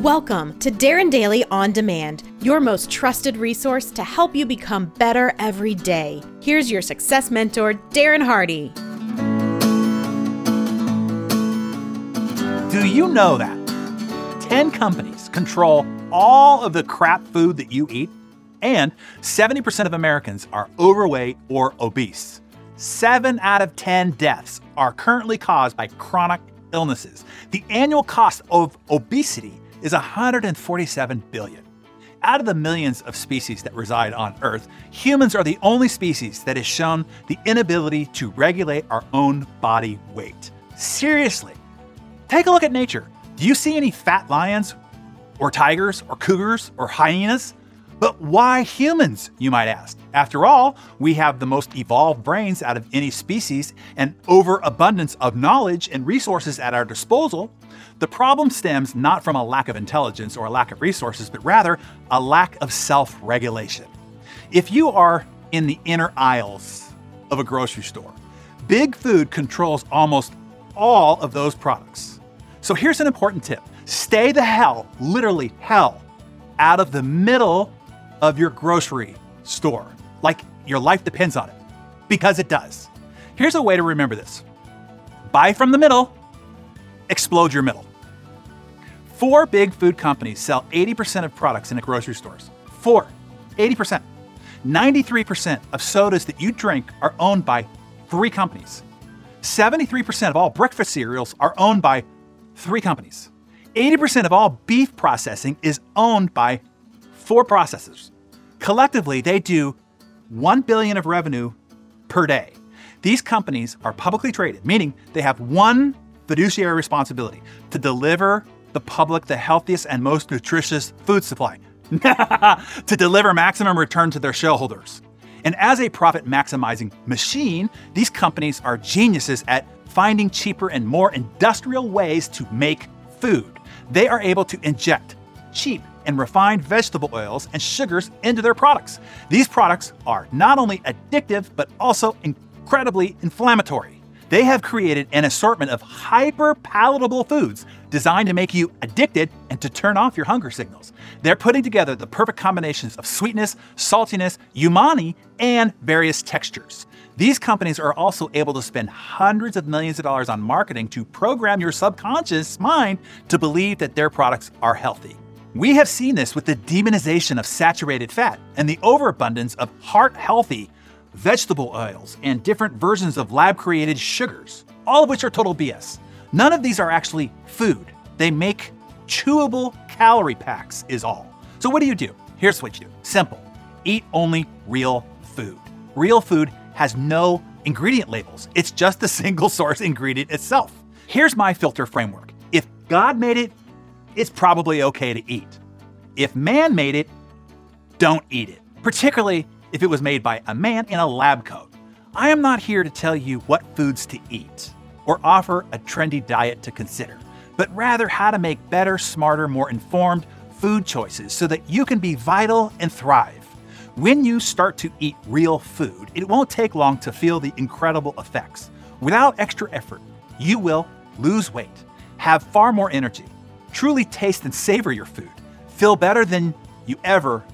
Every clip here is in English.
Welcome to Darren Daily On Demand, your most trusted resource to help you become better every day. Here's your success mentor, Darren Hardy. Do you know that 10 companies control all of the crap food that you eat? And 70% of Americans are overweight or obese. 7 out of 10 deaths are currently caused by chronic illnesses. The annual cost of obesity is 147 billion. Out of the millions of species that reside on Earth, humans are the only species that has shown the inability to regulate our own body weight. Seriously, take a look at nature. Do you see any fat lions, or tigers, or cougars, or hyenas? But why humans, you might ask? After all, we have the most evolved brains out of any species and overabundance of knowledge and resources at our disposal. The problem stems not from a lack of intelligence or a lack of resources, but rather a lack of self regulation. If you are in the inner aisles of a grocery store, Big Food controls almost all of those products. So here's an important tip stay the hell, literally hell, out of the middle of your grocery store, like your life depends on it, because it does. Here's a way to remember this buy from the middle, explode your middle. Four big food companies sell 80% of products in the grocery stores. Four, 80%. 93% of sodas that you drink are owned by three companies. 73% of all breakfast cereals are owned by three companies. 80% of all beef processing is owned by four processors. Collectively, they do 1 billion of revenue per day. These companies are publicly traded, meaning they have one fiduciary responsibility to deliver the public the healthiest and most nutritious food supply, to deliver maximum return to their shareholders. And as a profit maximizing machine, these companies are geniuses at finding cheaper and more industrial ways to make food. They are able to inject cheap and refined vegetable oils and sugars into their products. These products are not only addictive, but also incredibly inflammatory. They have created an assortment of hyper palatable foods designed to make you addicted and to turn off your hunger signals. They're putting together the perfect combinations of sweetness, saltiness, umami, and various textures. These companies are also able to spend hundreds of millions of dollars on marketing to program your subconscious mind to believe that their products are healthy. We have seen this with the demonization of saturated fat and the overabundance of heart healthy vegetable oils, and different versions of lab created sugars, all of which are total BS. None of these are actually food. They make chewable calorie packs, is all. So, what do you do? Here's what you do simple eat only real food. Real food has no ingredient labels, it's just the single source ingredient itself. Here's my filter framework if God made it, it's probably okay to eat. If man made it, don't eat it, particularly if it was made by a man in a lab coat. I am not here to tell you what foods to eat or offer a trendy diet to consider, but rather how to make better, smarter, more informed food choices so that you can be vital and thrive. When you start to eat real food, it won't take long to feel the incredible effects. Without extra effort, you will lose weight, have far more energy, truly taste and savor your food, feel better than you ever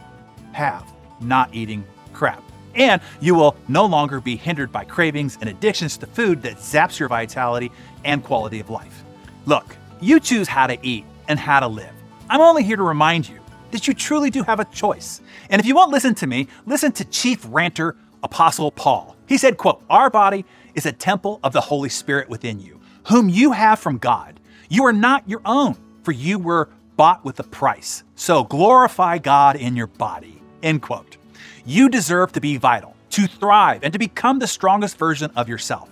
have not eating crap. And you will no longer be hindered by cravings and addictions to food that zaps your vitality and quality of life. Look, you choose how to eat and how to live. I'm only here to remind you that you truly do have a choice. And if you won't listen to me, listen to chief ranter Apostle Paul. He said, quote, "Our body is a temple of the Holy Spirit within you, whom you have from God. You are not your own, for you were bought with a price. So glorify God in your body." End quote. You deserve to be vital, to thrive, and to become the strongest version of yourself.